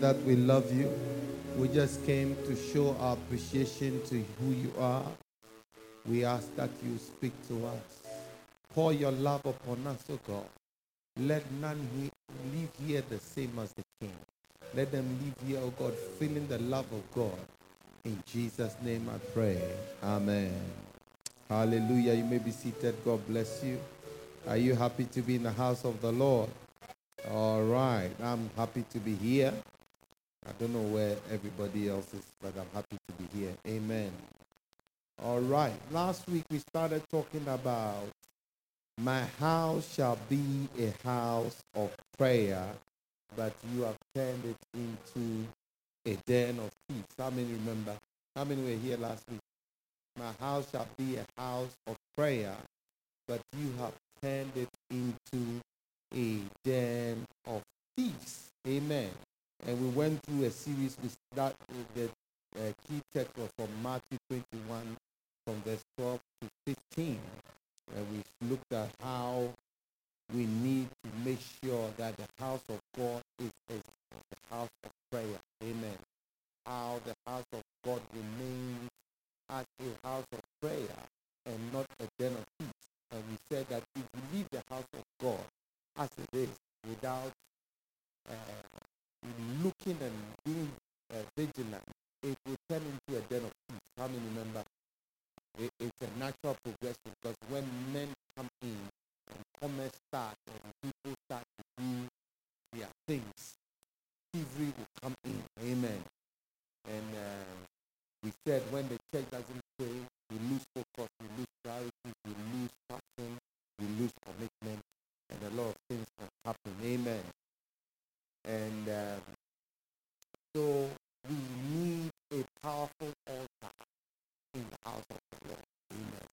that we love you. We just came to show our appreciation to who you are. We ask that you speak to us. Pour your love upon us, O God. Let none leave here the same as the King. Let them leave here, O God, feeling the love of God. In Jesus' name I pray. Amen. Hallelujah. You may be seated. God bless you. Are you happy to be in the house of the Lord? All right. I'm happy to be here. I don't know where everybody else is, but I'm happy to be here. Amen. All right. Last week we started talking about my house shall be a house of prayer, but you have turned it into a den of thieves. How many remember? How many were here last week? My house shall be a house of prayer, but you have turned it into a den of thieves. Amen. And we went through a series. We start the uh, key text was from Matthew 21, from verse 12 to 15. And we looked at how we need to make sure that the house of God is a, house of prayer. Amen. How the house of God remains as a house of prayer and not a den of thieves. And we said that if you leave the house of God as it is without uh, looking and being uh, vigilant, it will turn into a den of thieves. How many remember? It, it's a natural progression because when men come in and commerce start and people start to do their things, thievery will come in. Amen. And uh, we said when the church doesn't pray, we lose focus, we lose priorities, we lose passion, we lose commitment, and a lot of things can happen. Amen. And um, so we need a powerful altar in the house of the Lord. Amen.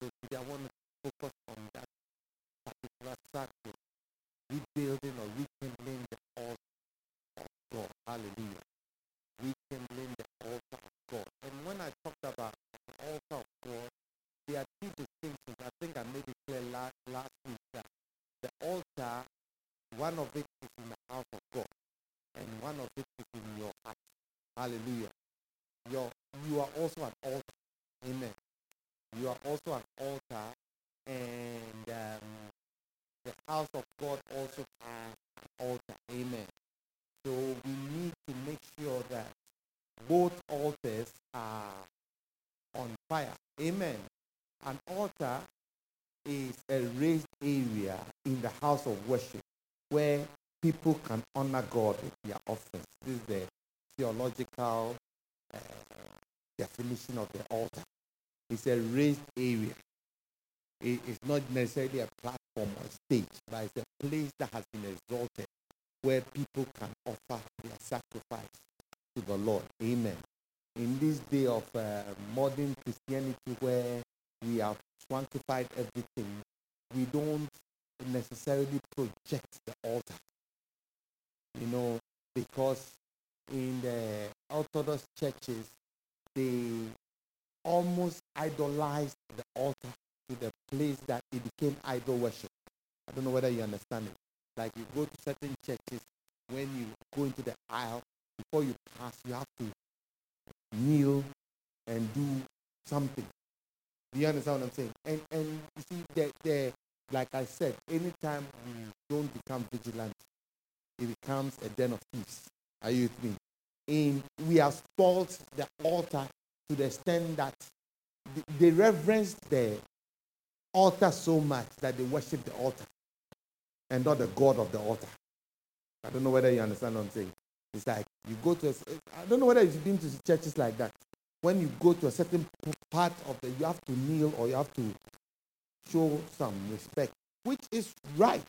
So today I want to focus on that particular subject, rebuilding or rekindling the altar of God. Hallelujah. Rekindling the altar of God. And when I talked about the altar of God, there are two distinctions. I think I made it clear last, last week that the altar, one of it is in the house of God, and one of it is in your heart. Hallelujah. Your, you are also an altar. Amen. You are also an altar, and um, the house of God also has an altar. Amen. So we need to make sure that both altars are on fire. Amen. An altar is a raised area in the house of worship where people can honor God with their offerings. This is the theological uh, definition of the altar. It's a raised area. It- it's not necessarily a platform or stage, but it's a place that has been exalted where people can offer their sacrifice to the Lord. Amen. In this day of uh, modern Christianity where we have sanctified everything, we don't necessarily project the altar. You know, because in the Orthodox churches, they almost idolized the altar to the place that it became idol worship. I don't know whether you understand it. Like you go to certain churches, when you go into the aisle, before you pass, you have to kneel and do something. Do you understand what I'm saying? And and you see that the like I said, anytime we don't become vigilant, it becomes a den of thieves. Are you with me? In we have spoiled the altar to the extent that th- they reverence the altar so much that they worship the altar and not the God of the altar. I don't know whether you understand what I'm saying. It's like you go to, a, I don't know whether you've been to churches like that. When you go to a certain part of the, you have to kneel or you have to show some respect, which is right.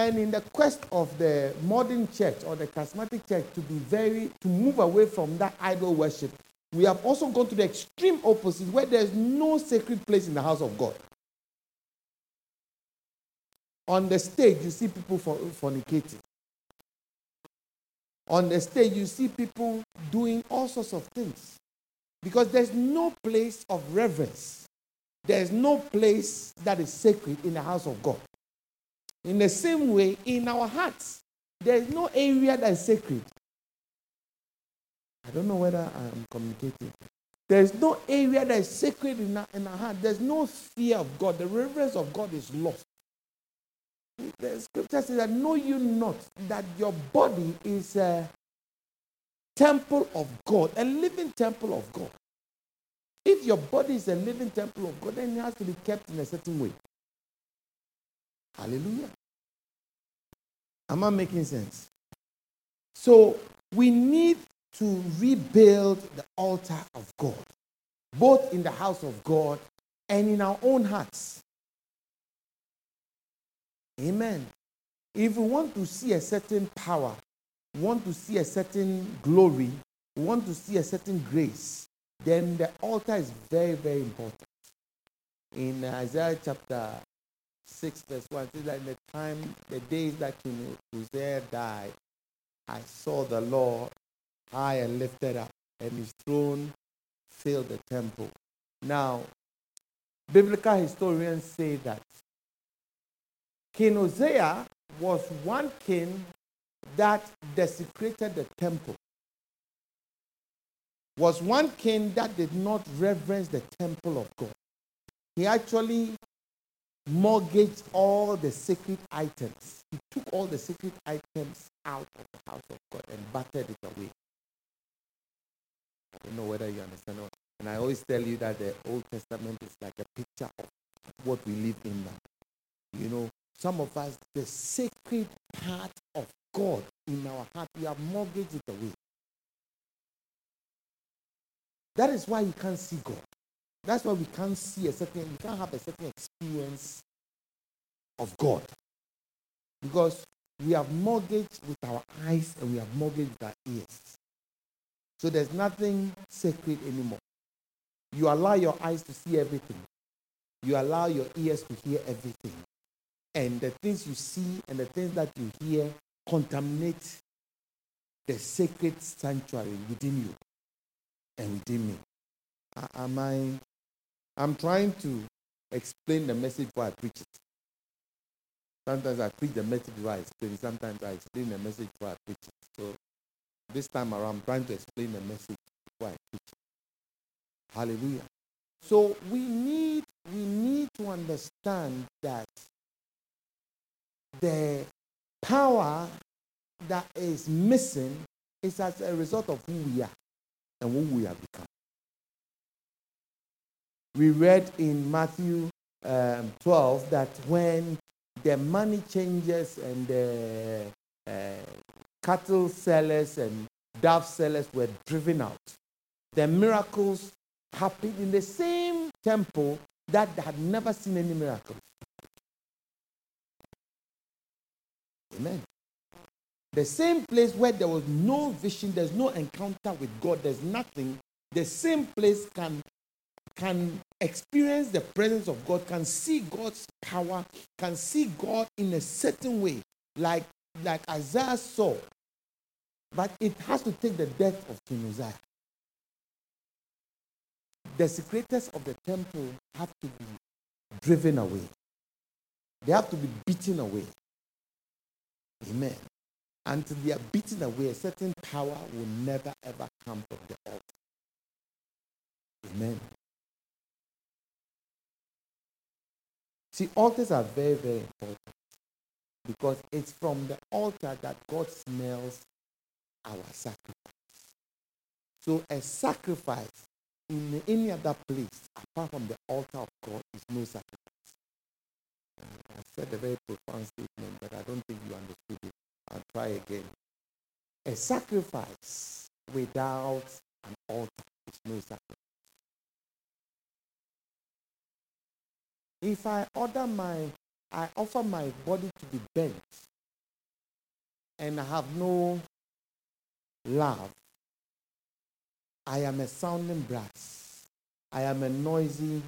And in the quest of the modern church or the charismatic church to be very, to move away from that idol worship, we have also gone to the extreme opposite where there's no sacred place in the house of God. On the stage, you see people for, fornicating. On the stage, you see people doing all sorts of things. Because there's no place of reverence. There's no place that is sacred in the house of God. In the same way, in our hearts, there is no area that is sacred. I don't know whether I'm communicating. There's no area that is sacred in our, in our heart. There's no fear of God. The reverence of God is lost. The scripture says that know you not that your body is a temple of God, a living temple of God. If your body is a living temple of God, then it has to be kept in a certain way. Hallelujah. Am I making sense? So we need to rebuild the altar of God, both in the house of God and in our own hearts. Amen. If we want to see a certain power, want to see a certain glory, want to see a certain grace, then the altar is very, very important. In Isaiah chapter 6, verse 1, it says that in the time, the days that King Uzziah died, I saw the Lord high and lifted up, and his throne filled the temple. Now, biblical historians say that King Uzziah was one king that desecrated the temple. Was one king that did not reverence the temple of God. He actually mortgaged all the sacred items. He took all the sacred items out of the house of God and battered it away. I don't know whether you understand. Or and I always tell you that the Old Testament is like a picture of what we live in now. You know, some of us, the sacred part of God in our heart, we have mortgaged it away. That is why you can't see God. That's why we can't see a certain, we can't have a certain experience of God. Because we have mortgaged with our eyes and we have mortgaged with our ears. So there's nothing sacred anymore. You allow your eyes to see everything, you allow your ears to hear everything. And the things you see and the things that you hear contaminate the sacred sanctuary within you and within me. Am I? I'm trying to explain the message before I preach it. Sometimes I preach the message before I explain. Sometimes I explain the message before I preach it. So this time around, I'm trying to explain the message before I preach it. Hallelujah. So we need we need to understand that the power that is missing is as a result of who we are and who we have become. We read in Matthew um, 12 that when the money changers and the uh, cattle sellers and dove sellers were driven out, the miracles happened in the same temple that had never seen any miracles. Amen. The same place where there was no vision, there's no encounter with God, there's nothing. The same place can can experience the presence of God, can see God's power, can see God in a certain way, like like Isaiah saw. But it has to take the death of King Uzziah. The secretors of the temple have to be driven away. They have to be beaten away. Amen. Until they are beaten away, a certain power will never ever come from the altar. Amen. See, altars are very, very important because it's from the altar that God smells our sacrifice. So, a sacrifice in any other place apart from the altar of God is no sacrifice. I said a very profound statement, but I don't think you understood it. I'll try again. A sacrifice without an altar is no sacrifice. If I order my, I offer my body to be bent, and I have no love, I am a sounding brass. I am a noisy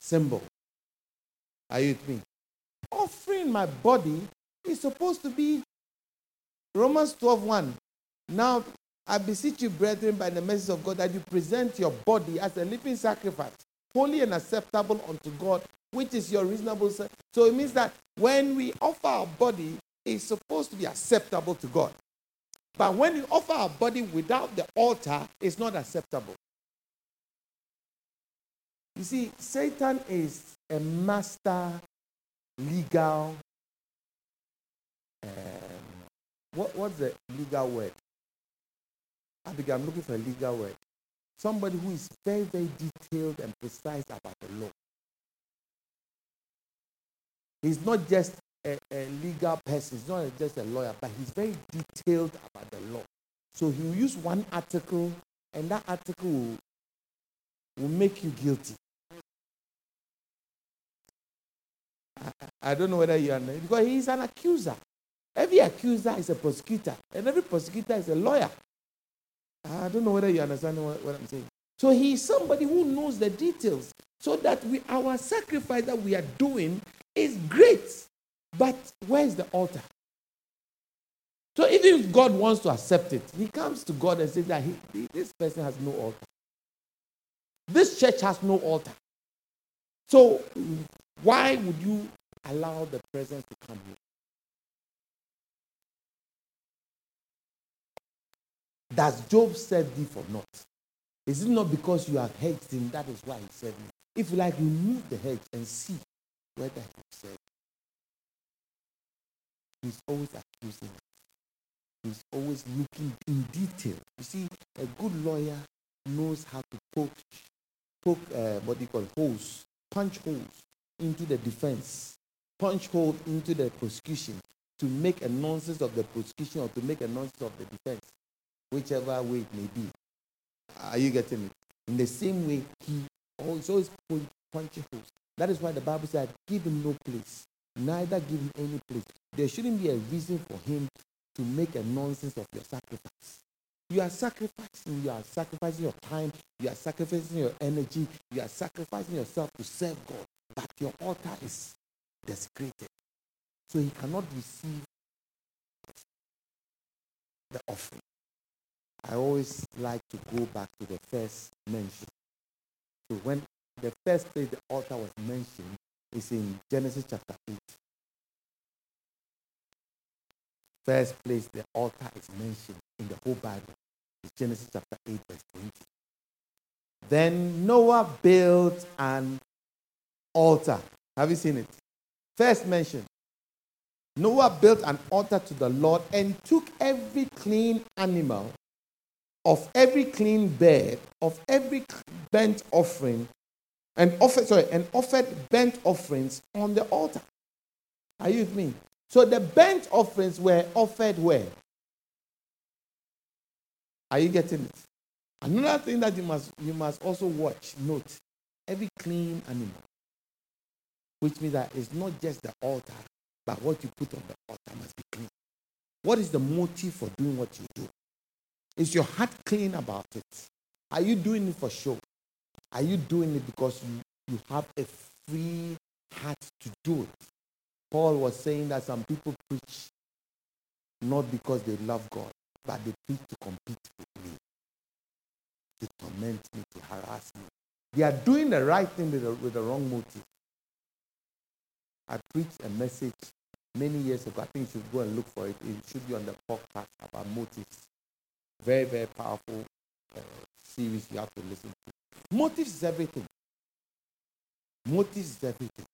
cymbal. Are you with me? Offering my body is supposed to be Romans 12 1. Now, I beseech you, brethren, by the message of God, that you present your body as a living sacrifice, holy and acceptable unto God, which is your reasonable. So it means that when we offer our body, it's supposed to be acceptable to God. But when you offer our body without the altar, it's not acceptable. You see, Satan is a master legal. Um, what, what's the legal word? I think I'm looking for a legal word. Somebody who is very, very detailed and precise about the law. He's not just a, a legal person, he's not just a lawyer, but he's very detailed about the law. So he will use one article, and that article will, will make you guilty. I, I don't know whether you understand, because he's an accuser. Every accuser is a prosecutor, and every prosecutor is a lawyer. I don't know whether you understand what, what I'm saying. So he's somebody who knows the details, so that we, our sacrifice that we are doing is great. But where's the altar? So even if God wants to accept it, he comes to God and says that he, this person has no altar. This church has no altar. So why would you allow the presence to come here? Does Job serve thee for naught? Is it not because you have hedged him that is why he served you? If you like, remove the hedge and see whether he served. He's always accusing. He's always looking in detail. You see, a good lawyer knows how to poke, poke uh, what do you call holes, punch holes into the defense, punch holes into the prosecution to make a nonsense of the prosecution or to make a nonsense of the defense, whichever way it may be. Are you getting me? In the same way, he always punching holes. That is why the Bible said, give him no place, neither give him any place. There shouldn't be a reason for him to make a nonsense of your sacrifice. You are sacrificing, you are sacrificing your time, you are sacrificing your energy, you are sacrificing yourself to serve God. But your altar is desecrated. So he cannot receive the offering. I always like to go back to the first mention. So when the first place the altar was mentioned is in Genesis chapter 8. First place the altar is mentioned in the whole Bible is Genesis chapter 8, verse 20. Then Noah built an altar. Have you seen it? First mention. Noah built an altar to the Lord and took every clean animal of every clean bird, of every burnt offering, and offered, sorry, and offered burnt offerings on the altar. Are you with me? So the burnt offerings were offered where? Are you getting it? Another thing that you must you must also watch, note, every clean animal. Which means that it's not just the altar, but what you put on the altar must be clean. What is the motive for doing what you do? Is your heart clean about it? Are you doing it for show? Are you doing it because you, you have a free heart to do it? Paul was saying that some people preach not because they love God, but they preach to compete with me, to torment me, to harass me. They are doing the right thing with the, with the wrong motive. I preached a message many years ago. I think you should go and look for it. It should be on the podcast about motives. Very, very powerful uh, series you have to listen to. Motives is everything. Motives is everything.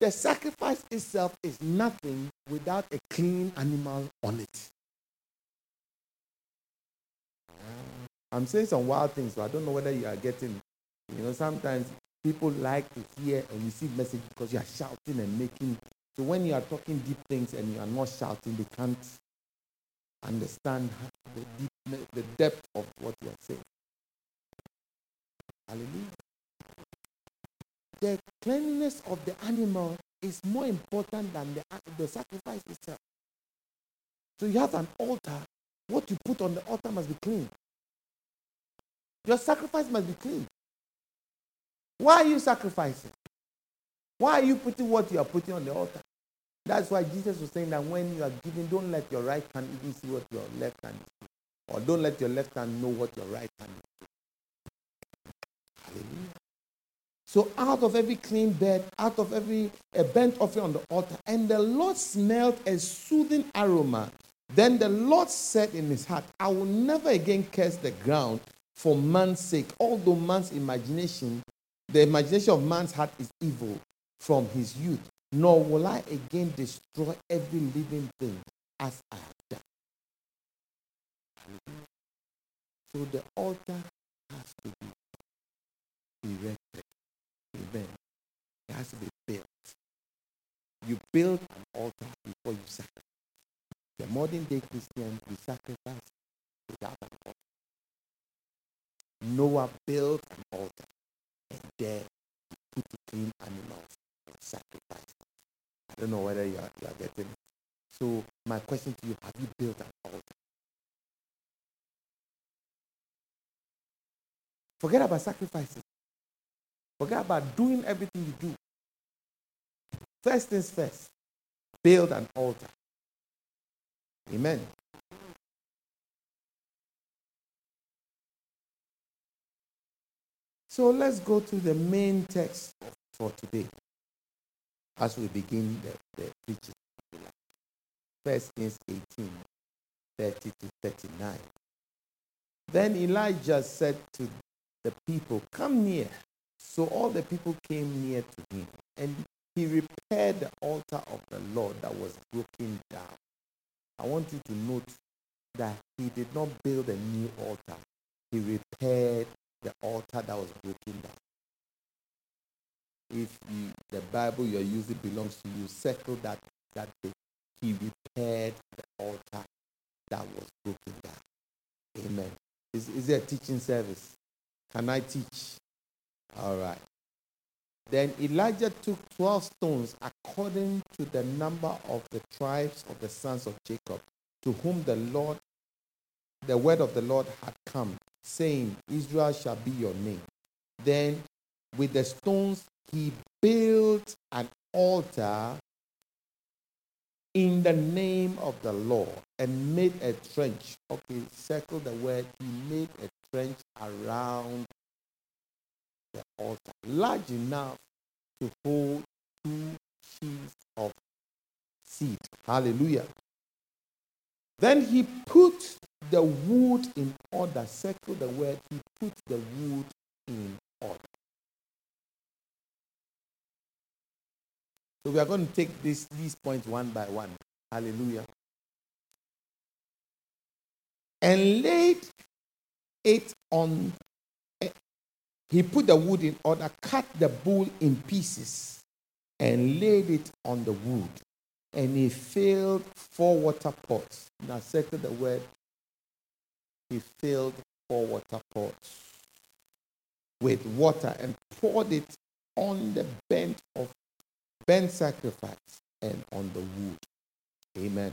The sacrifice itself is nothing without a clean animal on it. I'm saying some wild things, so I don't know whether you are getting. You know, sometimes people like to hear and receive message because you are shouting and making. So when you are talking deep things and you are not shouting, they can't understand the, deep, the depth of what you are saying. Hallelujah. The cleanliness of the animal is more important than the, the sacrifice itself. So you have an altar. What you put on the altar must be clean. Your sacrifice must be clean. Why are you sacrificing? Why are you putting what you are putting on the altar? That's why Jesus was saying that when you are giving, don't let your right hand even see what your left hand is. Or don't let your left hand know what your right hand is. Hallelujah. So out of every clean bed, out of every a burnt offering on the altar, and the Lord smelled a soothing aroma. Then the Lord said in his heart, I will never again curse the ground for man's sake, although man's imagination, the imagination of man's heart is evil from his youth, nor will I again destroy every living thing as I have done. So the altar has to be erected. Amen. It has to be built. You build an altar before you sacrifice. The modern day Christians, we sacrifice without an altar. Noah built an altar and there he put the clean animals and sacrificed. I don't know whether you are, you are getting it. So my question to you, have you built an altar? Forget about sacrifices. Forget about doing everything you do. First things first, build an altar. Amen. So let's go to the main text for today as we begin the, the preaching. First Kings 18, 30 to 39. Then Elijah said to the people, Come near. So all the people came near to him, and he repaired the altar of the Lord that was broken down. I want you to note that he did not build a new altar, he repaired the altar that was broken down. If the Bible you're using belongs to you, circle that that day. He repaired the altar that was broken down. Amen. Is, is there a teaching service? Can I teach? All right. Then Elijah took 12 stones according to the number of the tribes of the sons of Jacob, to whom the Lord, the word of the Lord had come, saying, Israel shall be your name. Then with the stones he built an altar in the name of the Lord and made a trench. Okay, circle the word. He made a trench around the altar, large enough to hold two sheaves of seed. Hallelujah. Then he put the wood in order. Circle the word. He put the wood in order. So we are going to take this, these points one by one. Hallelujah. And laid it on, eh, he put the wood in order, cut the bull in pieces, and laid it on the wood. And he filled four water pots. Now, circle the word. He filled four water pots with water and poured it on the bent of burnt sacrifice and on the wood. Amen.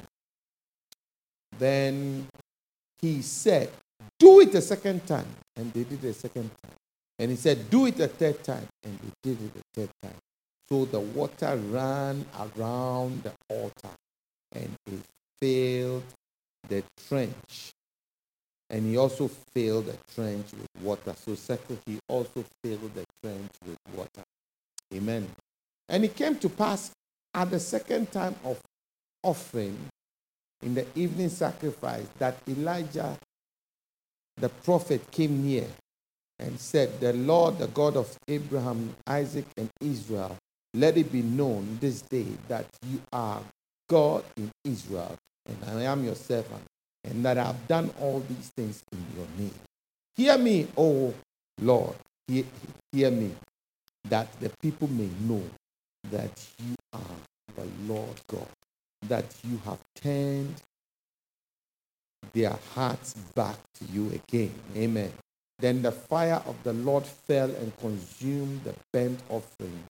Then he said, Do it a second time. And they did it a second time. And he said, Do it a third time. And they did it a third time. So the water ran around the altar and it filled the trench. And he also filled the trench with water. So second, he also filled the trench with water. Amen. And it came to pass at the second time of offering in the evening sacrifice that Elijah the prophet came near and said, The Lord, the God of Abraham, Isaac, and Israel, let it be known this day that you are God in Israel, and I am your servant, and that I have done all these things in your name. Hear me, O Lord, hear, hear me, that the people may know that you are the Lord God, that you have turned their hearts back to you again. Amen. Then the fire of the Lord fell and consumed the burnt offering,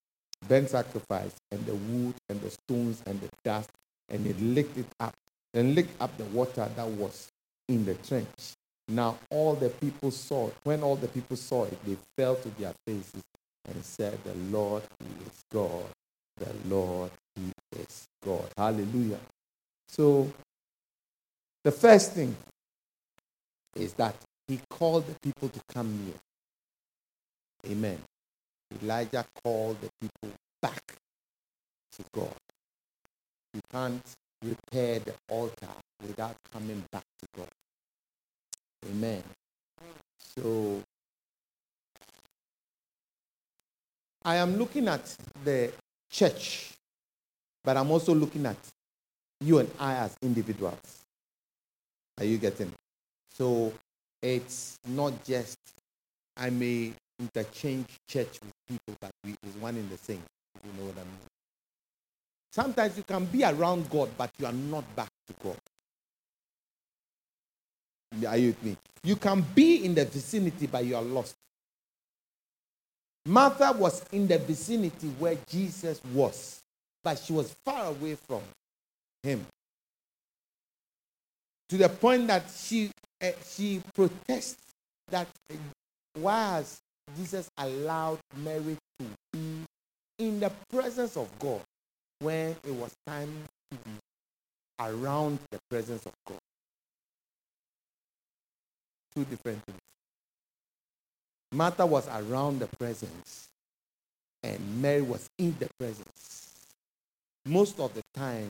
burnt sacrifice, and the wood, and the stones, and the dust, and it licked it up, and licked up the water that was in the trench. Now all the people saw it. When all the people saw it, they fell to their faces and said, The Lord is God. The Lord He is God. Hallelujah. So the first thing is that he called the people to come near. Amen. Elijah called the people back to God. You can't repair the altar without coming back to God. Amen. So I am looking at the church, but I'm also looking at you and I as individuals. Are you getting? So it's not just I may interchange church with people, but we is one in the same. You know what I mean? Sometimes you can be around God, but you are not back to God. Are you with me? You can be in the vicinity, but you are lost. Martha was in the vicinity where Jesus was, but she was far away from him. To the point that she uh, she protests that why has Jesus allowed Mary to be in the presence of God when it was time to be around the presence of God? Two different things. Martha was around the presence, and Mary was in the presence. Most of the time,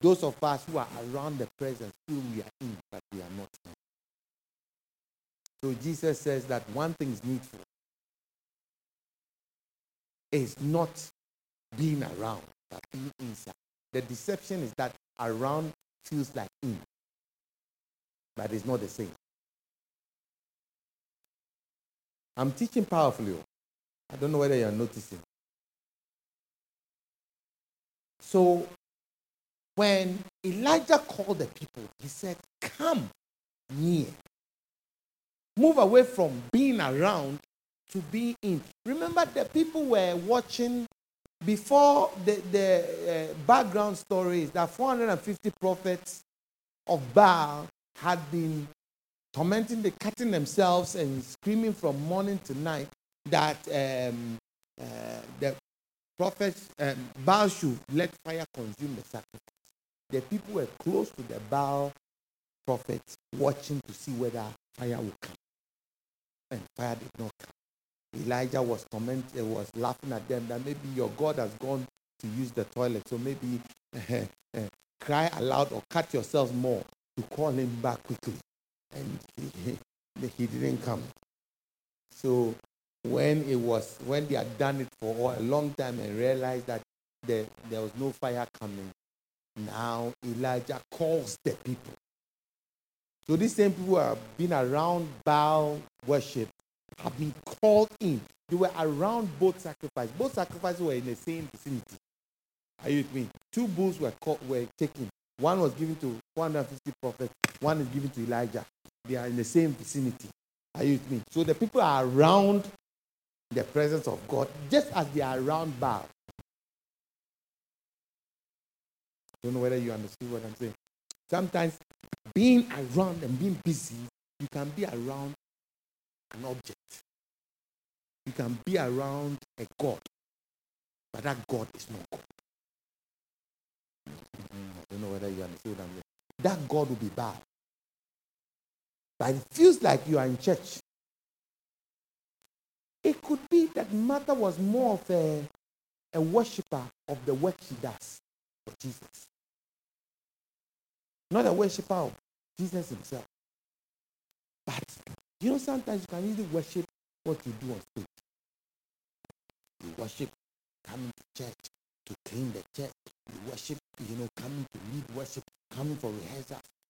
those of us who are around the presence feel we are in, but we are not in. So Jesus says that one thing is needful is not being around, but being inside. The deception is that around feels like in, but it's not the same. I'm teaching powerfully. I don't know whether you're noticing. So when Elijah called the people, he said, Come near. Move away from being around to be in. Remember, the people were watching before the, the uh, background story is that 450 prophets of Baal had been tormenting, the cutting themselves and screaming from morning to night that um, uh, the prophet um, Baal should let fire consume the sacrifice. The people were close to the Baal prophet, watching to see whether fire would come. And fire did not come. Elijah was tormented, was laughing at them that maybe your God has gone to use the toilet. So maybe uh, cry aloud or cut yourselves more to call him back quickly and he, he didn't come. So when it was when they had done it for a long time and realized that there, there was no fire coming, now Elijah calls the people. So these same people who have been around Baal worship have been called in. They were around both sacrifices. Both sacrifices were in the same vicinity. Are you with me? Two bulls were caught, were taken. One was given to 450 prophets. One is given to Elijah. They are in the same vicinity. Are you with me? So the people are around the presence of God, just as they are around Baal. Don't know whether you understand what I'm saying. Sometimes being around and being busy, you can be around an object. You can be around a God, but that God is not God. I don't know whether you understand what I'm saying. That God will be bad. But it feels like you are in church. It could be that Martha was more of a, a worshiper of the work she does for Jesus. Not a worshiper of Jesus himself. But you know, sometimes you can easily worship what you do on stage. You worship coming to church to clean the church. You worship, you know, coming to lead worship, coming for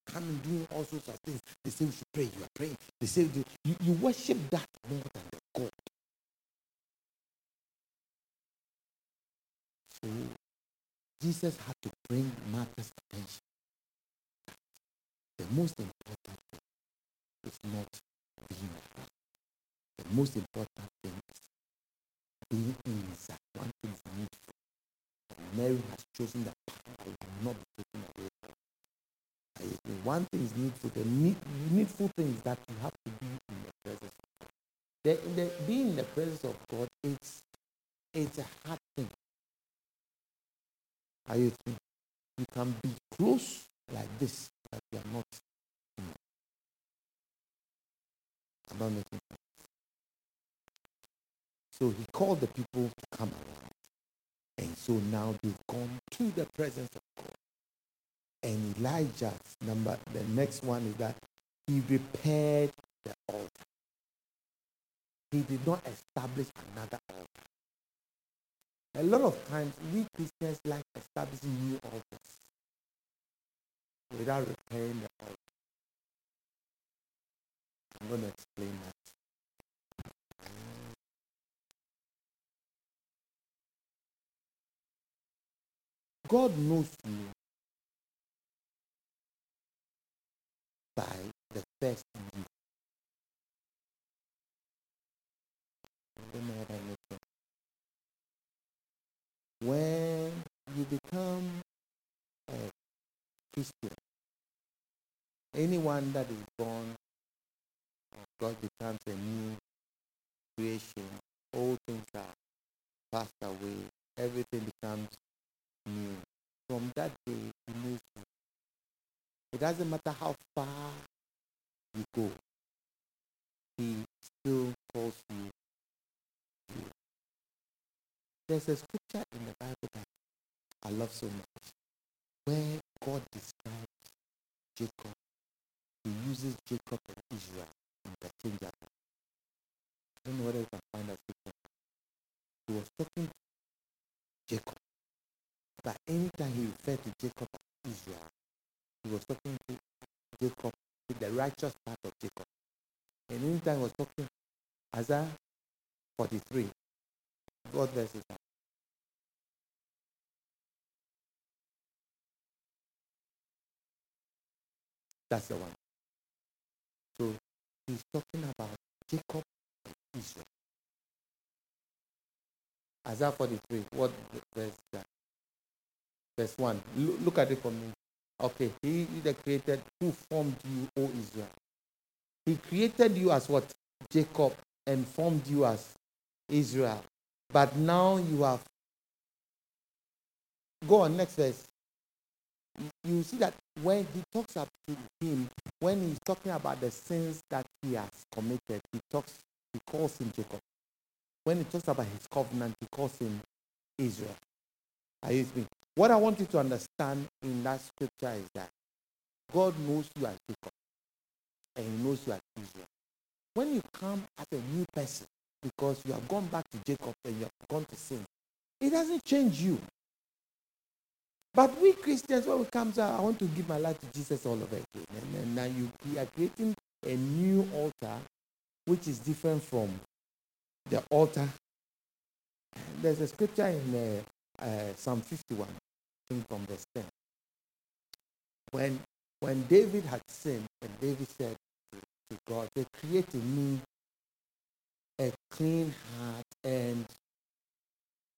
rehearsals, coming doing all sorts of things. They say we should pray. You are praying. They say you, you worship that more than the God. So Jesus had to bring Martha's attention. The most important thing is not being around. The most important thing is being inside. One thing is needful. And Mary has chosen that power will not be taken away One thing is needful. The need, needful thing is that you have to be in the presence of God. The, the, being in the presence of God, it's, it's a hard thing. Are you think you can be close like this, but you are not. I'm not making sense. So he called the people to come around. And so now they've gone to the presence of God. And Elijah's number, the next one is that he repaired the altar. He did not establish another altar. A lot of times we Christians like establishing new altars without repairing the altar. I'm going to explain that. God knows you by the first mean. When you become a Christian, anyone that is born of God becomes a new creation. All things are passed away. Everything becomes new. From that day, he. It doesn't matter how far you go. He still calls you. There's a scripture in the Bible that I love so much, where God describes Jacob. He uses Jacob and Israel interchange that. I don't know whether you can find that scripture. He was talking to Jacob. But anytime he referred to Jacob as Israel, he was talking to Jacob, to the righteous part of Jacob. And anytime he was talking Isaiah 43, God verses that. That's the one. So he's talking about Jacob and Israel. Isaiah 43, what verse that? Verse 1. Look, look at it for me. Okay, he that created who formed you, O Israel. He created you as what? Jacob and formed you as Israel. But now you have. Go on, next verse. You see that when he talks about him, when he's talking about the sins that he has committed, he talks, he calls him Jacob. When he talks about his covenant, he calls him Israel. Are you with me? What I want you to understand in that scripture is that God knows you as Jacob and he knows you as Israel. When you come as a new person, because you have gone back to Jacob and you have gone to sin, it doesn't change you. But we Christians, when we come to, I want to give my life to Jesus all over again. And, now you, we are creating a new altar, which is different from the altar. There's a scripture in uh, uh, Psalm 51, from the 10. When, when David had sinned, and David said to, God, they created me a clean heart and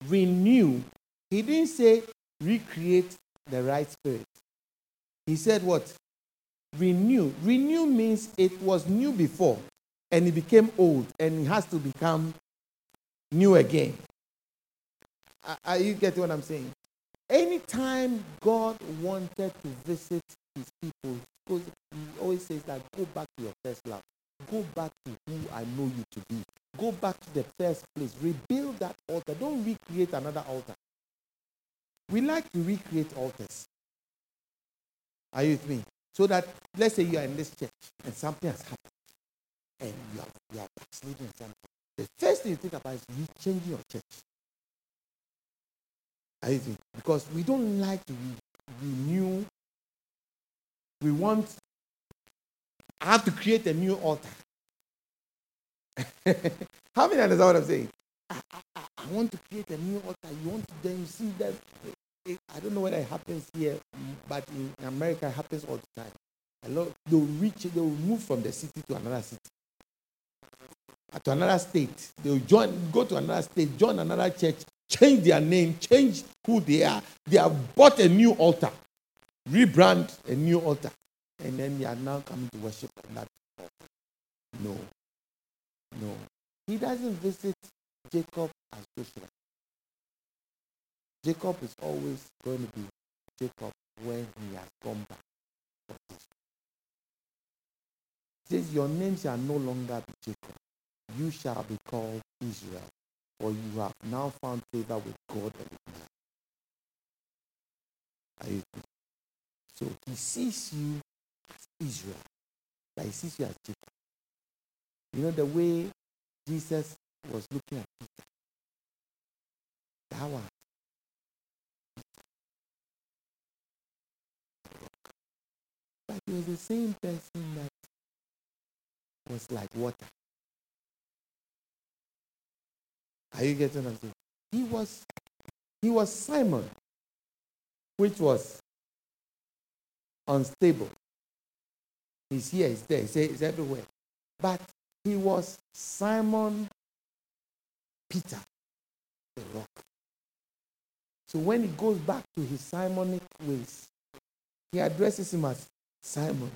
renew. He didn't say recreate the right spirit. He said what? Renew. Renew means it was new before and it became old and it has to become new again. Are you getting what I'm saying? Anytime God wanted to visit his people, because he always says that go back to your first love. Go back to who I know you to be. Go back to the first place. Rebuild that altar. Don't recreate another altar. We like to recreate altars. Are you with me? So that, let's say you are in this church and something has happened and you are, you are backsliding something. The first thing you think about is you changing your church. Are you with me? Because we don't like to re- renew. We want, I have to create a new altar. How many understand what I'm saying? I, I, I, want to create a new altar. You want to then see that eh, I don't know whether it happens here, but in America it happens all the time. A lot they'll reach, they'll move from the city to another city, to another state. They'll join, go to another state, join another church, change their name, change who they are. They have bought a new altar, rebrand a new altar, and then they are now coming to worship on that altar. No, no. He doesn't visit Jacob as Joshua. Jacob is always going to be Jacob when he has come back. Says, Your name shall no longer be Jacob. You shall be called Israel. For you have now found favor with God and with man. So he sees you as Israel, but he sees you as Jacob. You know the way Jesus was looking at Peter. That one. But he was the same person that was like water. Are you getting what I'm saying? He was he was Simon, which was unstable. He's here, he's there, he's, he's everywhere. But he was Simon Peter, the rock. So when he goes back to his Simonic ways, he addresses him as Simon.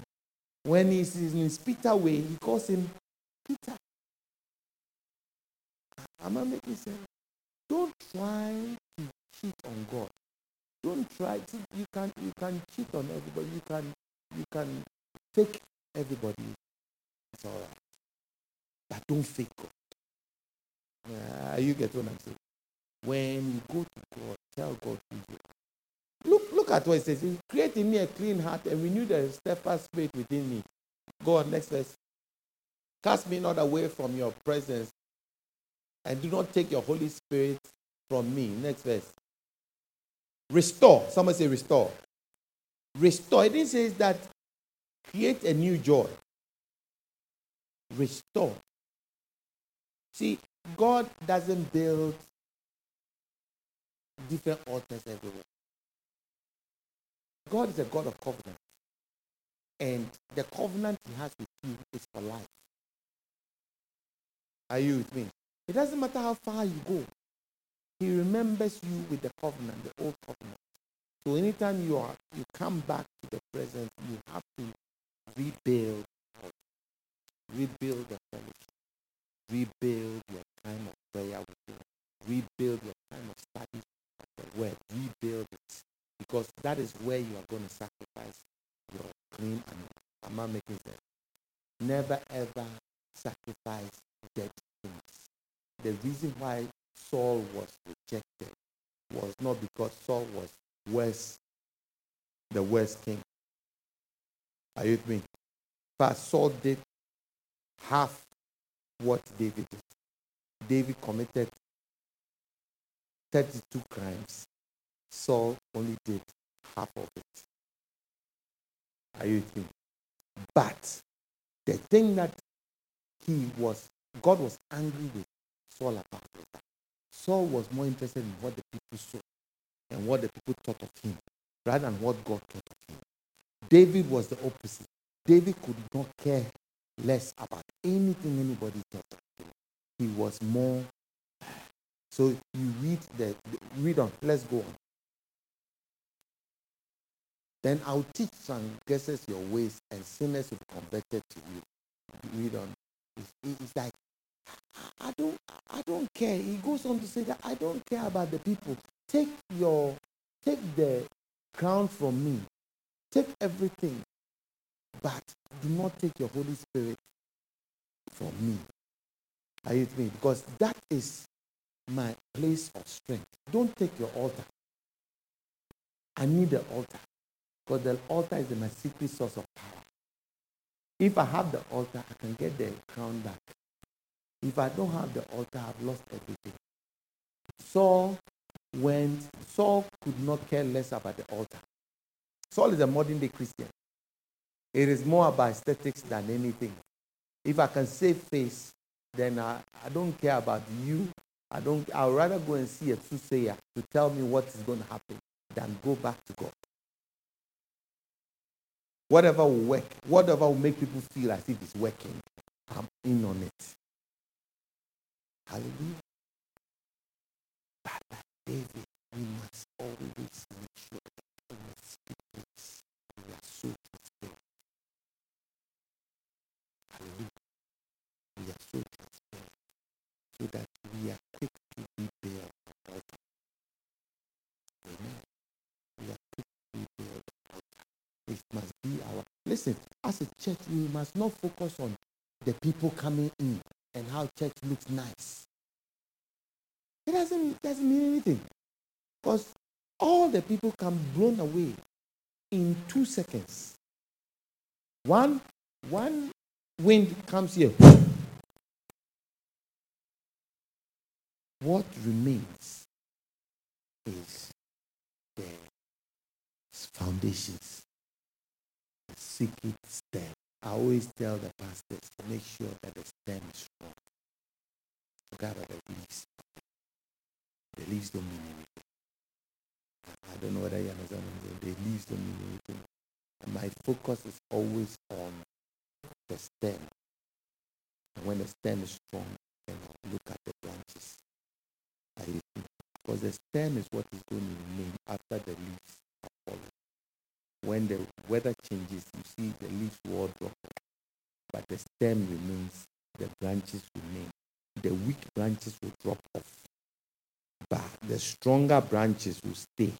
When he's in his Peter way, he calls him Peter. Am I making sense? Don't try to cheat on God. Don't try to you can you can cheat on everybody. You can you can fake everybody. It's all right. But don't fake God. Uh, you get what I'm saying? When you go to God, tell God who you are. Look, look at what it says. Create in me a clean heart and renew the steadfast spirit within me. Go on, next verse. Cast me not away from your presence and do not take your Holy Spirit from me. Next verse. Restore. Somebody say restore. Restore. It didn't say that create a new joy. Restore. See, God doesn't build different altars everywhere. God is a God of covenant. And the covenant he has with you is for life. Are you with me? It doesn't matter how far you go. He remembers you with the covenant, the old covenant. So anytime you are you come back to the present, you have to rebuild, rebuild the fellowship, rebuild your time of prayer with rebuild your time of study of the word, rebuild it. Because that is where you are going to sacrifice your clean animal. Am I making sense? Never ever sacrifice dead things. The reason why Saul was rejected was not because Saul was worse, the worst king. Are you with me? But Saul did half what David did. David committed 32 crimes. Saul only did half of it. Are you with me? But the thing that he was, God was angry with Saul about Saul was more interested in what the people saw and what the people thought of him rather than what God thought of him. David was the opposite. David could not care less about anything anybody thought of him. He was more. So you read the read on. Let's go on. Then I'll teach some transgressors your ways, and sinners will be converted to you. Read on. It's, it's like I don't I don't care. He goes on to say that I don't care about the people. Take your take the crown from me. Take everything. But do not take your Holy Spirit from me. Are you with me? Because that is my place of strength. Don't take your altar. I need the altar. Because the altar is my secret source of power. If I have the altar, I can get the crown back. If I don't have the altar, I've lost everything. Saul went, Saul could not care less about the altar. Saul is a modern day Christian. It is more about aesthetics than anything. If I can save face, then I, I don't care about you. I don't I'd rather go and see a soothsayer to tell me what is going to happen than go back to God. Whatever will work, whatever will make people feel as if it's working, I'm in on it. Hallelujah. But David, we must always make sure that in the secret we are so transparent. Hallelujah. We are so transparent so that we are quick to rebuild the altar. Amen. We are quick to rebuild the altar. It must be our. Listen, as a church, we must not focus on the people coming in and how church looks nice. It doesn't, doesn't mean anything. Because all the people be blown away in two seconds. One, one wind comes here. What remains is the foundations, the secret stem. I always tell the pastors to make sure that the stem is strong. Forget about the leaves. The leaves don't mean anything. I don't know whether you understand what I'm saying. The leaves don't mean anything. And my focus is always on the stem. And when the stem is strong, then I'll look at the branches. Because the stem is what is going to remain after the leaves. When the weather changes, you see the leaves will drop, but the stem remains, the branches remain. The weak branches will drop off, but the stronger branches will stay.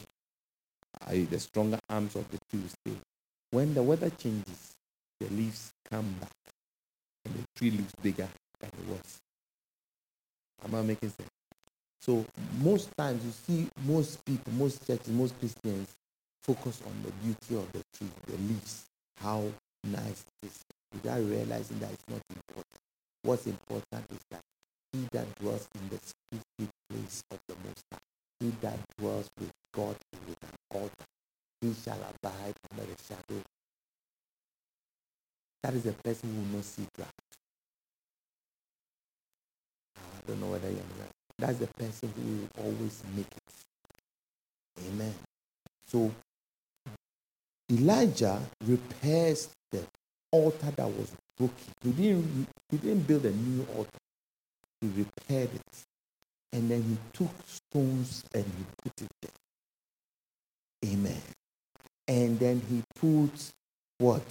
the stronger arms of the tree will stay. When the weather changes, the leaves come back, and the tree looks bigger than it was. Am I making sense? So most times you see most people, most churches, most Christians focus on the beauty of the tree, the leaves, how nice it is, without realizing that it's not important. What's important is that he that dwells in the secret place of the Most High, he that dwells with God and with an altar, he shall abide under the shadow. That is the person who will not see drought. I don't know whether you understand. That's the person who will always make it. Amen. So Elijah repairs the altar that was broken. He didn't, he didn't build a new altar. He repaired it. And then he took stones and he put it there. Amen. And then he put what?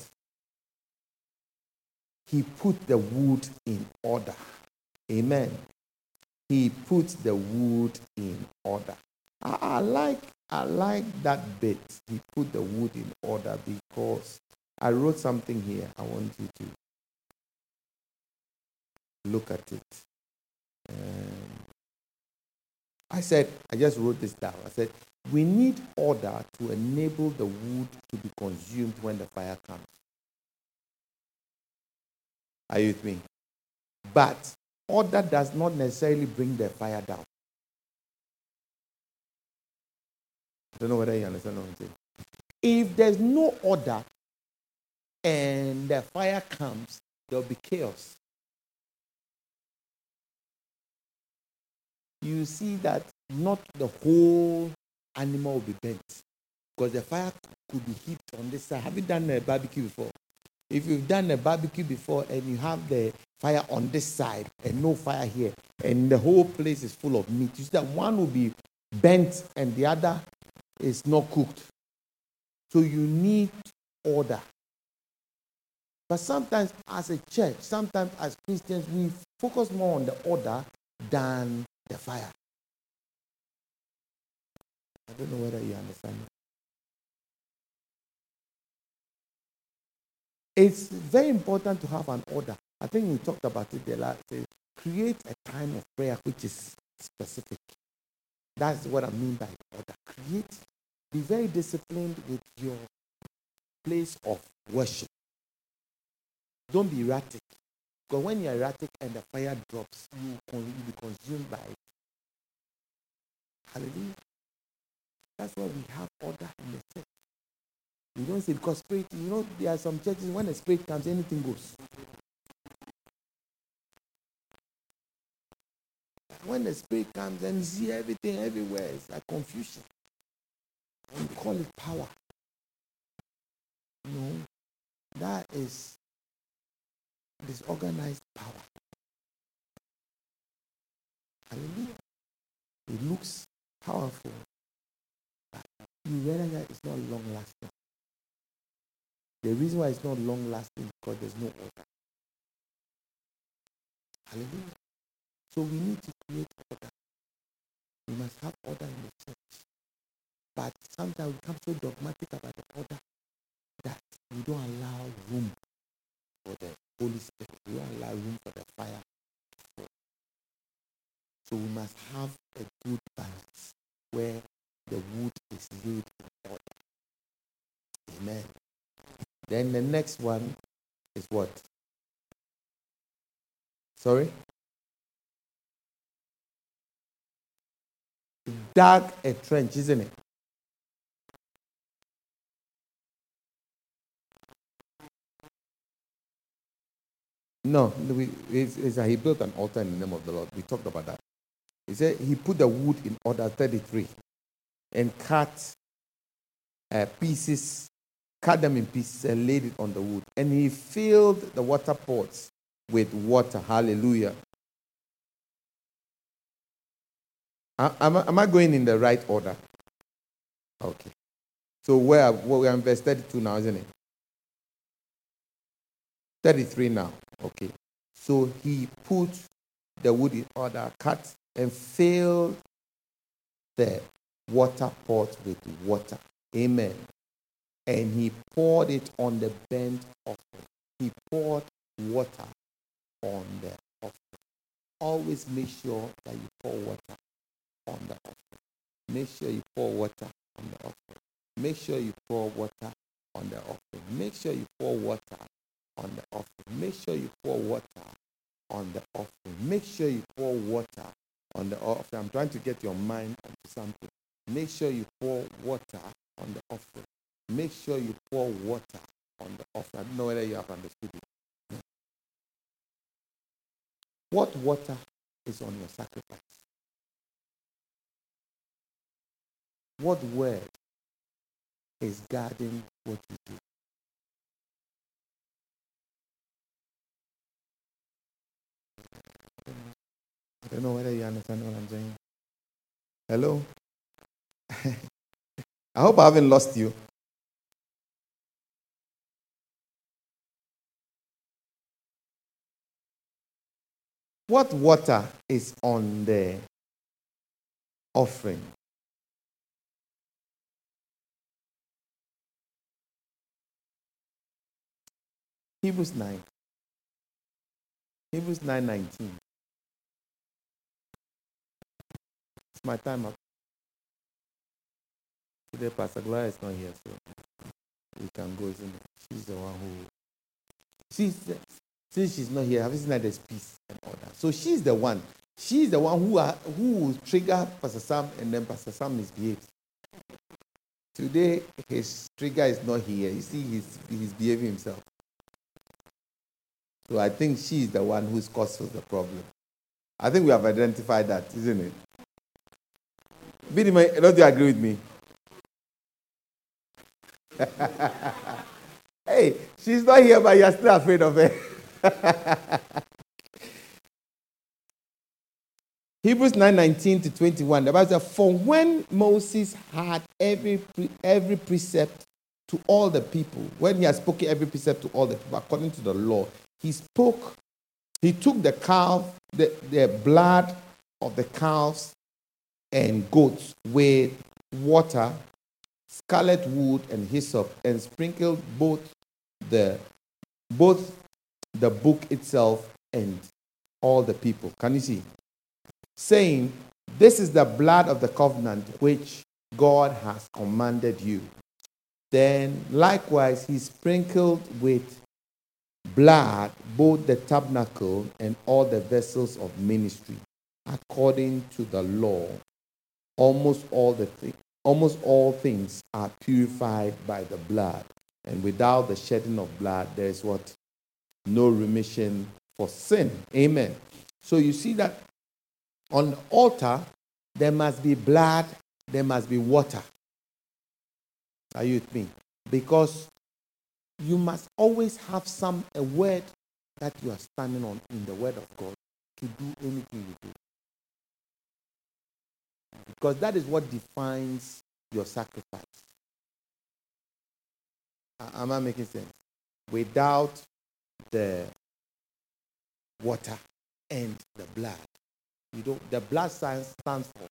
He put the wood in order. Amen he put the wood in order. I, I, like I like that bit. He put the wood in order because I wrote something here. I want you to look at it. Um, I said, I just wrote this down. I said, we need order to enable the wood to be consumed when the fire comes. Are you with me? But order does not necessarily bring the fire down. Don't know whether you understand what I'm saying. If there's no order and the fire comes, there'll be chaos. You see that not the whole animal will be bent because the fire could be heaped on this side. Have you done a barbecue before? If you've done a barbecue before and you have the fire on this side and no fire here, and the whole place is full of meat, you see that one will be bent and the other is not cooked. So you need order. But sometimes, as a church, sometimes as Christians, we focus more on the order than the fire. I don't know whether you understand. It's very important to have an order. I think we talked about it the last day. Create a time of prayer which is specific. That's what I mean by order. Create, be very disciplined with your place of worship. Don't be erratic. Because when you're erratic and the fire drops, you will be consumed by it. Hallelujah. That's why we have order in the church. You don't say because spirit, you know, there are some churches when the spirit comes, anything goes. When the spirit comes and see everything everywhere, it's like confusion. And call it power. Know, that is disorganized power. Hallelujah. It looks powerful. But you realize that it's not long lasting. The reason why it's not long lasting because there's no order. Hallelujah. So we need to create order. We must have order in the church. But sometimes we become so dogmatic about the order that we don't allow room for the Holy Spirit. We don't allow room for the fire. So we must have a good balance where the wood is laid in order. Amen. Then the next one is what? Sorry? Dug a trench, isn't it? No, we, it's, it's, he built an altar in the name of the Lord. We talked about that. He said he put the wood in order 33 and cut uh, pieces, cut them in pieces and laid it on the wood. And he filled the water pots with water. Hallelujah. Am, am I going in the right order? Okay. So where, where we are in verse 32 now, isn't it? 33 now. Okay. So he put the wood in order, cut and filled the water pot with water. Amen. And he poured it on the burnt offering. He poured water on the offering. Always make sure that you pour water on the offering. Make sure you pour water on the offering. Make sure you pour water on the offering. Make sure you pour water on the offering. Make sure you pour water on the offering. Make sure you pour water on the offering. I'm trying to get your mind onto something. Make sure you pour water on the offering. Make sure you pour water on the offering. I don't know whether you have understood it. What water is on your sacrifice? What word is guarding what you do? I don't know whether you understand what I'm saying. Hello? I hope I haven't lost you. What water is on the offering? Hebrews 9. Hebrews 9:19. It's my time up. Today, Pastor Gloria is not here, so we can go, isn't it? She's the one who. She's, since she's not here, have you seen that there's peace and order? So she's the one. She's the one who, are, who will trigger Pastor Sam and then Pastor Sam misbehaves. Today, his trigger is not here. You see, he's, he's behaving himself. So I think she's the one who's causing the problem. I think we have identified that, isn't it? Vinny, don't you agree with me? hey, she's not here, but you're still afraid of her. Hebrews 9:19 to 21. The Bible says, For when Moses had every, every precept to all the people, when he had spoken every precept to all the people according to the law, he spoke, he took the calf, the, the blood of the calves and goats with water, scarlet wood, and hyssop, and sprinkled both the both the book itself and all the people. Can you see? Saying, This is the blood of the covenant which God has commanded you. Then likewise he sprinkled with blood both the tabernacle and all the vessels of ministry according to the law almost all the thi- almost all things are purified by the blood. And without the shedding of blood there is what? No remission for sin. Amen. So you see that on the altar there must be blood there must be water. Are you with me? Because you must always have some a word that you are standing on in the word of God to do anything you do. Because that is what defines your sacrifice. Am I making sense? Without the water and the blood, you don't. The blood sign stands for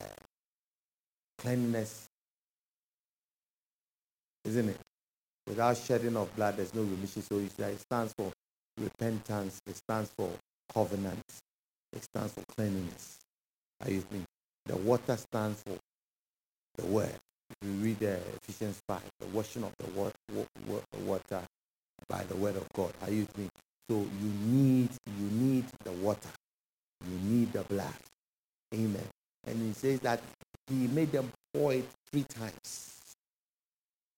uh, cleanliness, isn't it? Without shedding of blood, there's no remission. So it stands for repentance, it stands for covenant, it stands for cleanliness. Are you with me? The water stands for the word. If you read uh, Ephesians 5, the washing of the wa- wa- wa- water by the word of God. Are you with me? So you need you need the water. You need the blood. Amen. And he says that he made them pour it three times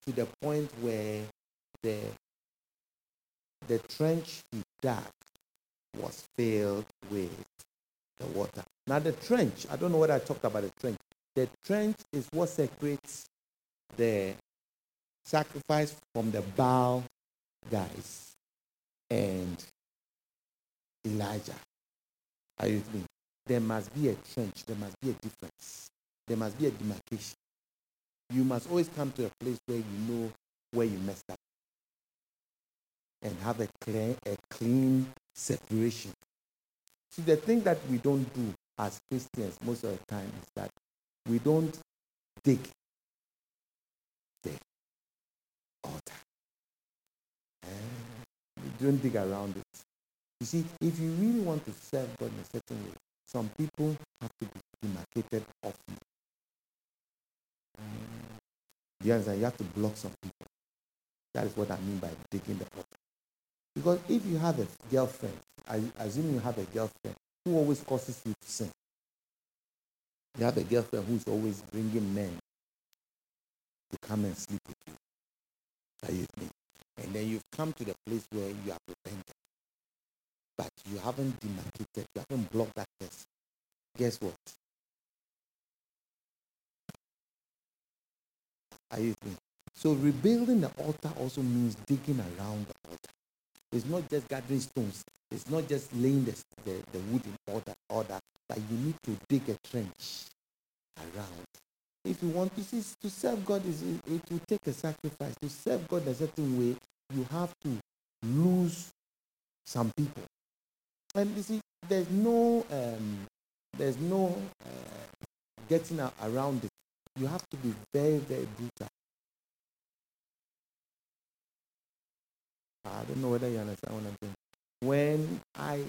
to the point where the the trench he dug was filled with the water. Now the trench, I don't know what I talked about the trench. The trench is what separates the sacrifice from the Baal guys and Elijah. Are you with me? There must be a trench. There must be a difference. There must be a demarcation. You must always come to a place where you know where you messed up and have a clear, a clean separation. See, the thing that we don't do as Christians most of the time is that we don't dig the altar. Eh, We don't dig around it. You see, if you really want to serve God in a certain way, some people have to be demarcated off you. Do you understand? You have to block some people. That is what I mean by digging the altar. Because if you have a girlfriend, I assume you have a girlfriend who always causes you to sin. You have a girlfriend who's always bringing men to come and sleep with you. Are you me? And then you've come to the place where you have repented. But you haven't demarcated, you haven't blocked that person. Guess what? Are you with me? So rebuilding the altar also means digging around the altar. It's not just gathering stones. It's not just laying the, the, the wood in order, order, but you need to dig a trench around. If you want to see to serve God, is it, it will take a sacrifice. To serve God a certain way, you have to lose some people. And you see, there's no um, there's no uh, getting around it. You have to be very, very brutal. I don't know whether you understand what I'm saying. When I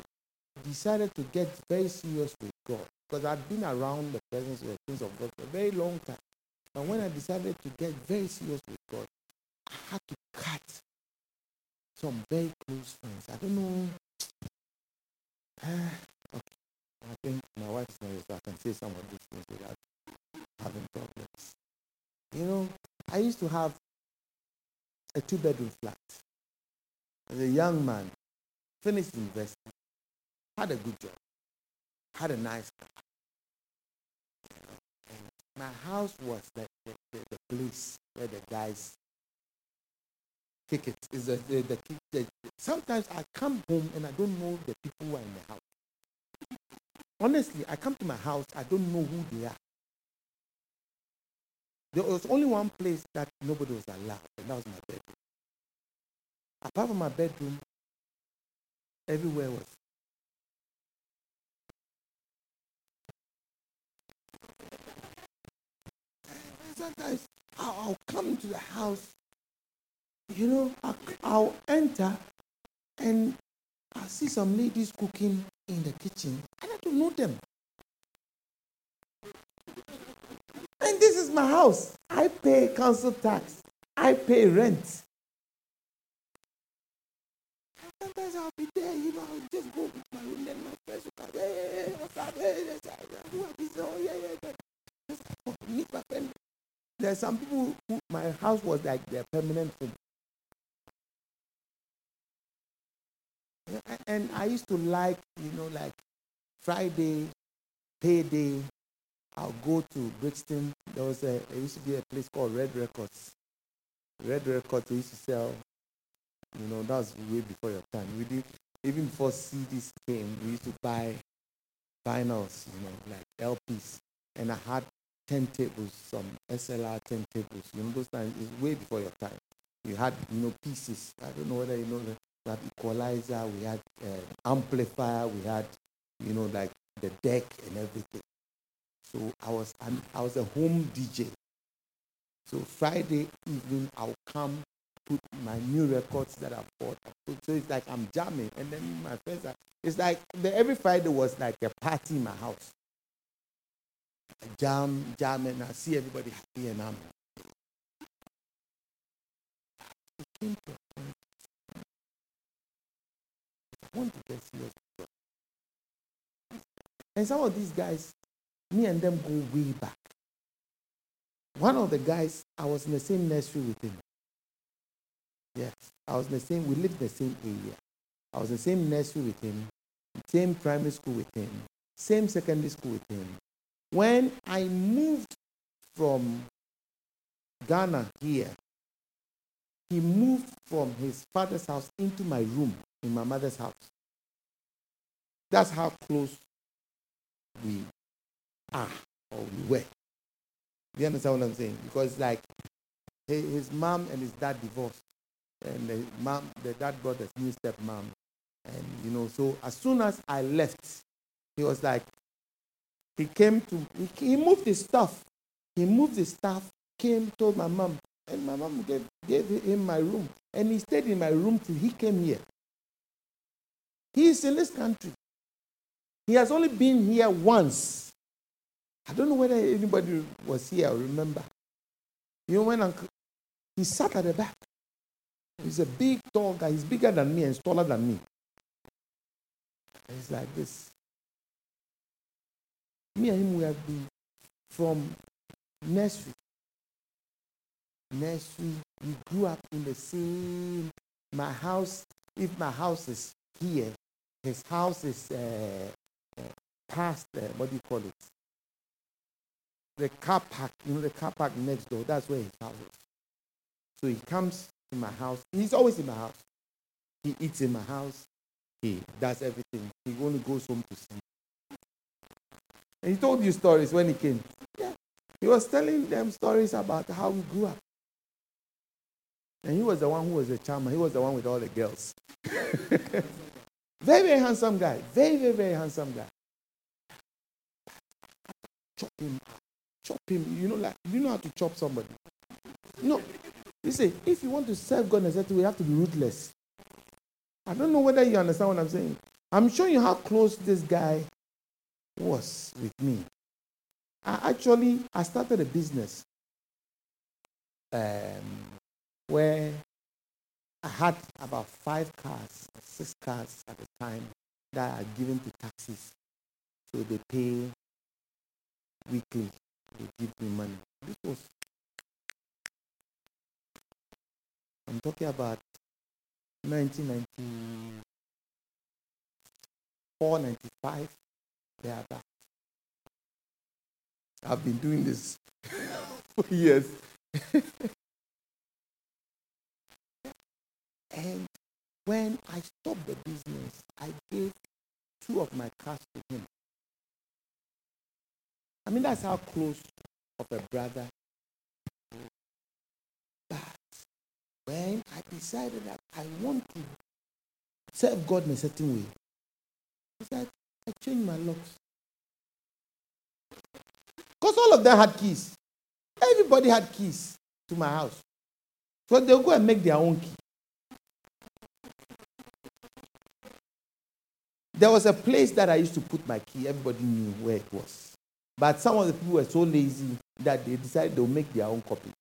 decided to get very serious with God, because I've been around the presence of the things of God for a very long time. And when I decided to get very serious with God, I had to cut some very close friends. I don't know. Eh, okay. I think my wife is not here, so I can say some of these things without having problems. You know, I used to have a two bedroom flat. As a young man, finished university, had a good job, had a nice car. And my house was the, the, the, place where the guys kick it. Is the, the, the, the, sometimes I come home and I don't know the people who are in the house. Honestly, I come to my house, I don't know who they are. There was only one place that nobody was allowed, and that was my bedroom. Apart from my bedroom, everywhere was. Sometimes I'll, come to the house, you know, I'll, I'll enter and I'll see some ladies cooking in the kitchen, and I don't know them. And this is my house. I pay council tax. I pay rent. Sometimes I'll be there, you know, I'll just go with my room, then my friends will come, hey, hey, hey, what's up, hey, hey, hey, who are these? Oh, yeah, yeah, yeah. Just go meet my friend. There's some people who, my house was like their permanent home. And I used to like, you know, like Friday, payday, I'll go to Brixton. There was a, there used to be a place called Red Records. Red Records, used to sell, you know, that's way before your time. We did, even before CDs came, we used to buy vinyls, you know, like LPs. And I had 10 tables, some SLR 10 tables. You know, those times, it's way before your time. You had, you know, pieces. I don't know whether you know, that. we had equalizer, we had uh, amplifier, we had, you know, like the deck and everything. So I was I was a home DJ. So Friday evening I'll come put my new records that I bought. So it's like I'm jamming, and then my friends are. It's like the, every Friday was like a party in my house. jam, jam, and I see everybody happy and I'm. I want to get. And some of these guys, me and them go way back. One of the guys, I was in the same nursery with him. Yes, I was in the same, we lived in the same area. I was in the same nursery with him, same primary school with him, same secondary school with him. When I moved from Ghana here, he moved from his father's house into my room in my mother's house. That's how close we are or we were. Do you understand what I'm saying? Because like his mom and his dad divorced, and the mom, the dad got a new stepmom, and you know, so as soon as I left, he was like, he came to, he, he moved his stuff, he moved his stuff, came, told my mom, and my mom gave, gave him my room, and he stayed in my room till he came here. He is in this country. He has only been here once. I don't know whether anybody was here or remember. You know, when Uncle, he sat at the back. He's a big, tall guy. He's bigger than me and taller than me. He's like this. Me and him, we have been from nursery. Nursery. We grew up in the same. My house, if my house is here, his house is uh, uh, past, uh, what do you call it? The car park, you know, the car park next door. That's where his house is. So he comes in my house. He's always in my house. He eats in my house. He does everything. He only goes home to sleep. And he told you stories when he came. Yeah. He was telling them stories about how we grew up. And he was the one who was a charmer. He was the one with all the girls. very, very handsome guy. Very, very, very handsome guy. Chop him. Chop him. You know, like you know how to chop somebody. No, you see, if you want to serve God in a certain way, you have to be ruthless. I don't know whether you understand what I'm saying. I'm showing you how close this guy was with me. I actually, I started a business um, where I had about five cars, six cars at the time that are given to taxis. So they pay weekly. They give me money. This was I'm talking about 1994, 95, thereabout. I've been doing this for years. and when I stopped the business, I gave two of my cars to him. I mean, that's how close of a brother when I decided that I want to serve God in a certain way, I said, I changed my locks. Because all of them had keys. Everybody had keys to my house. So they'll go and make their own key. There was a place that I used to put my key. Everybody knew where it was. But some of the people were so lazy that they decided they'll make their own copy.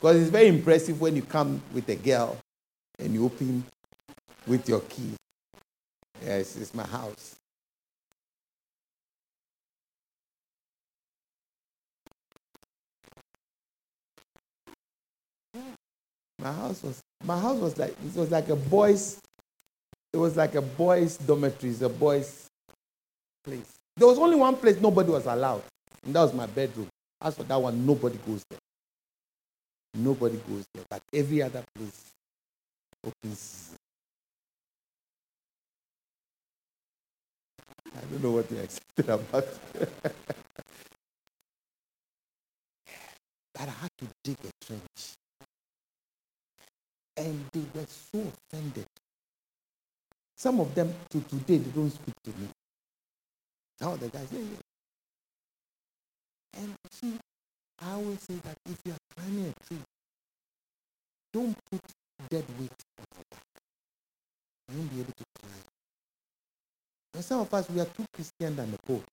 Because it's very impressive when you come with a girl and you open with your key. Yes, it's my house. My house was my house was like it was like a boys it was like a boys dormitory, a boys place. There was only one place nobody was allowed, and that was my bedroom. As for that one, nobody goes there. Nobody goes there, but every other place opens. I don't know what you're excited about. but I had to dig a trench. And they were so offended. Some of them to today they don't speak to me. Now the guys, yeah, yeah. And see, I always say that if you are climbing a tree, don't put dead weight on your back. You won't be able to climb. And some of us, we are too Christian than the Pope.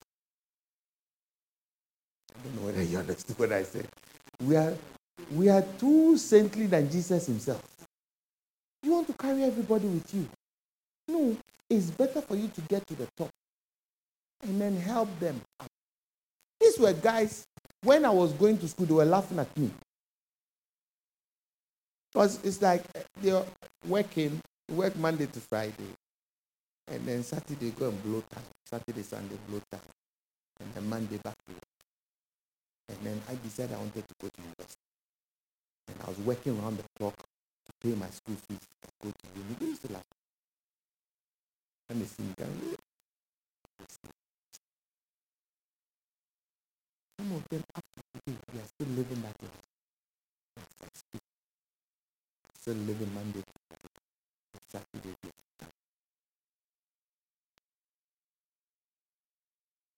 I don't know whether you understood what I said. We are, we are too saintly than Jesus himself. You want to carry everybody with you. No, it's better for you to get to the top and then help them up. These were guys, when I was going to school, they were laughing at me. Because it's like eh, they're working, work Monday to Friday, and then Saturday go and blow time. Saturday, Sunday, blow time. And then Monday back to work. And then I decided I wanted to go to university. And I was working around the clock to pay my school fees and go to university. And they see me. Some of them up to today, they are still living that life. Still living Monday. Saturday,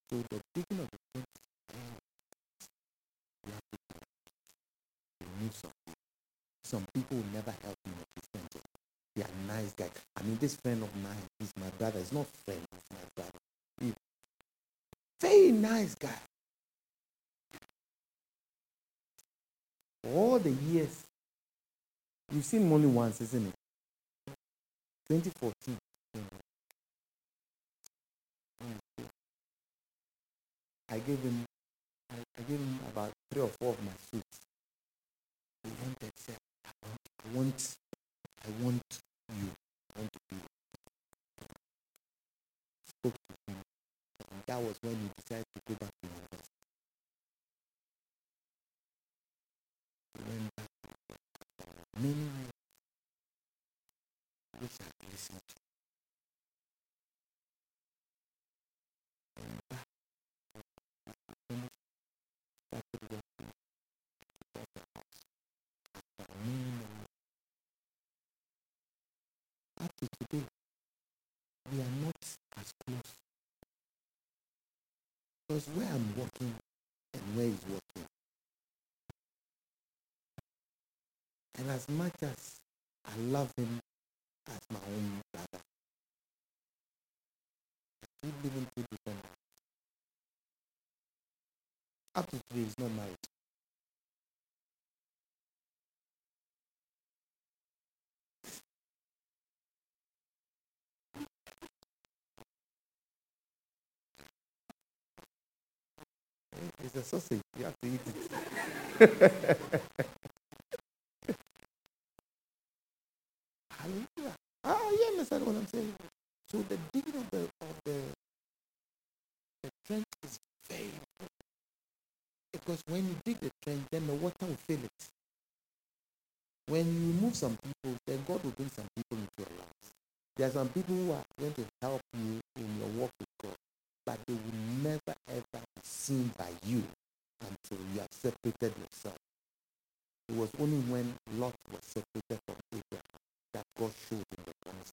So the digging of the trench you have to remove some people. Some people will never help me in a Christian. They are nice guys. I mean, this friend of mine, he's my brother. He's not friend, he's my brother. He, very nice guy. All the years, you've seen him only once, isn't it? 2014. I gave him, I, gave him about three or four of my suits. He went and said, I want, I want, you. I want to be. Spoke to him. And that was when he decided to go back to university. Working at the house after many, many up to today, we are not as close. Because where I'm working and where he's working. And as much as I love him as my own brother, we live in two different lives. Up to today, he's not married. It's a sausage. You have to eat it. Hallelujah. Ah, you understand what I'm saying? So the digging of the of the, the trench is very important. Because when you dig the trench, then the water will fill it. When you remove some people, then God will bring some people into your lives. There are some people who are going to help you in your walk with God, but they will never ever be seen by you until you have separated yourself. It was only when Lot was separated from Abraham that God showed him the promise.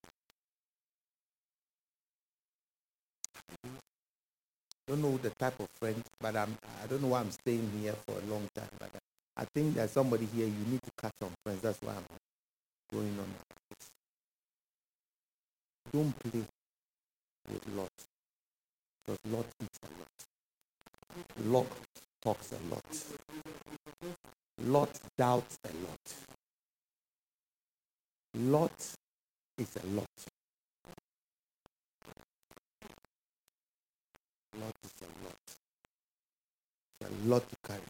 I don't know the type of friend, but I'm, I don't know why I'm staying here for a long time. But I think there's somebody here, you need to cut some friends. That's why I'm going on. Don't play with Lot. Because Lot eats a lot. Lot talks a lot. Lot doubts a lot. Lot is a lot. Lot is a lot. It's a lot to carry.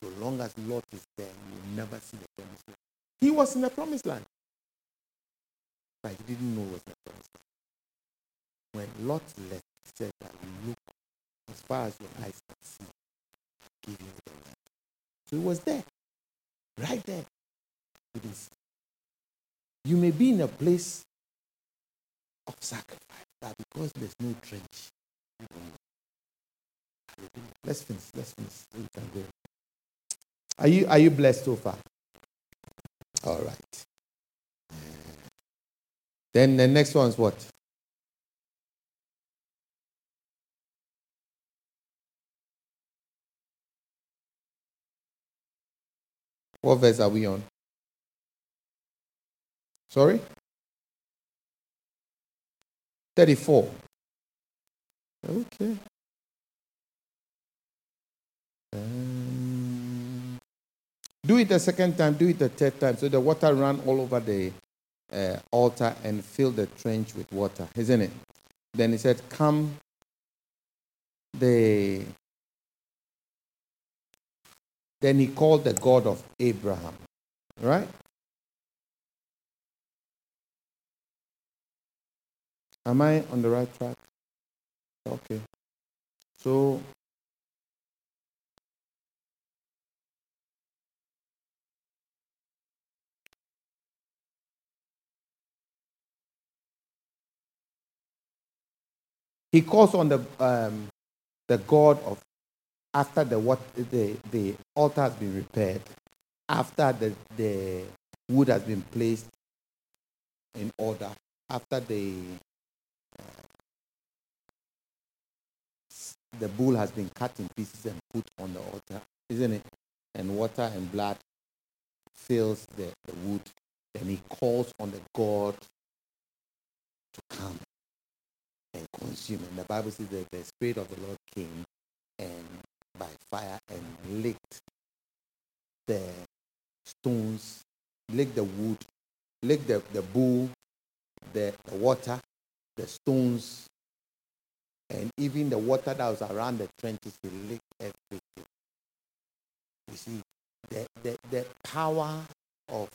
So long as Lot is there, you will never see the promised land. He was in the promised land. But he didn't know it was the promised land. When Lot left, he said that look as far as your eyes can see, give you the land. So he was there. Right there. You may be in a place of sacrifice, but because there's no trench. Let's finish. Let's finish. We can go. Are you are you blessed so far? All right. Then the next one is what? What verse are we on? Sorry? 34. Okay. Um, do it a second time, do it a third time, so the water ran all over the uh, altar and filled the trench with water, isn't it? Then he said, Come, the. Then he called the God of Abraham, right? Am I on the right track? Okay. So He calls on the um, the God of after the what the the altar has been repaired, after the the wood has been placed in order, after the the bull has been cut in pieces and put on the altar, isn't it? And water and blood fills the, the wood. Then he calls on the God to come and consume. And the Bible says that the Spirit of the Lord came and by fire and licked the stones, licked the wood, licked the, the bull, the, the water, the stones, and even the water that was around the trenches, he licked everything. You see, the, the, the power of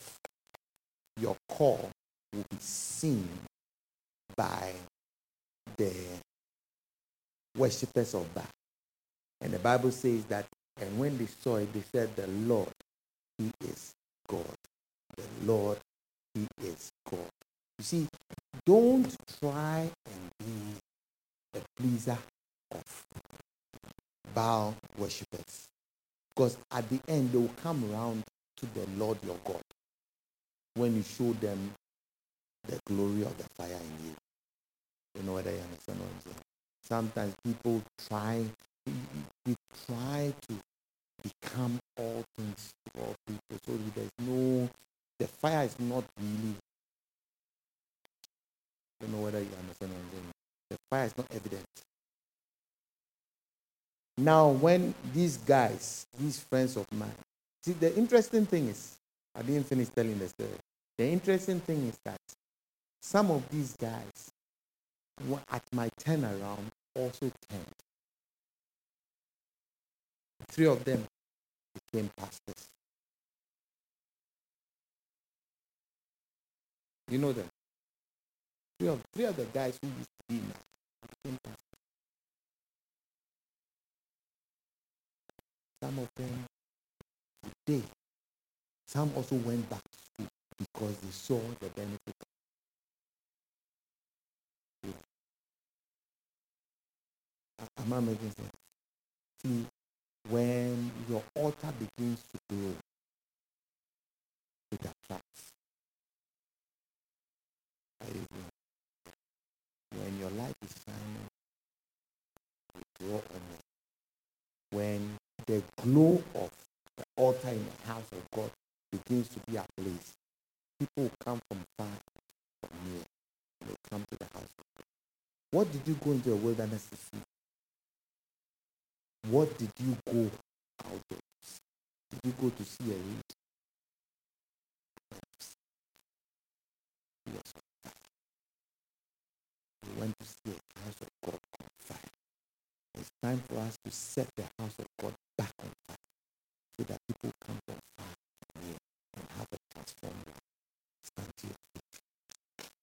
your call will be seen by the worshippers of Baal. And the Bible says that, and when they saw it, they said, The Lord, He is God. The Lord, He is God. You see, don't try and be a pleaser of Baal worshippers. Because at the end, they will come around to the Lord your God when you show them the glory of the fire in you. You know understand what I'm saying? Sometimes people try, we try to become all things to all people. So there's no, the fire is not really, don't know whether you understand what I'm saying. The fire is not evident. Now, when these guys, these friends of mine, see, the interesting thing is, I didn't finish telling the story. The interesting thing is that some of these guys, at my turnaround also turned. Three of them became pastors. You know them? Three of, three of the guys who used to be pastors. Some of them today, some also went back to school because they saw the benefit Am I making sense? See, when your altar begins to grow, it attracts. When your life is shining. When the glow of the altar in the house of God begins to be a ablaze, people come from far, from near, and they come to the house of God. What did you go into the wilderness to see? What did you go out of? Did you go to see a reed? Yes went to see the house of God on fire. It's time for us to set the house of God back on fire so that people come on fire and have a transformed life. Stand here.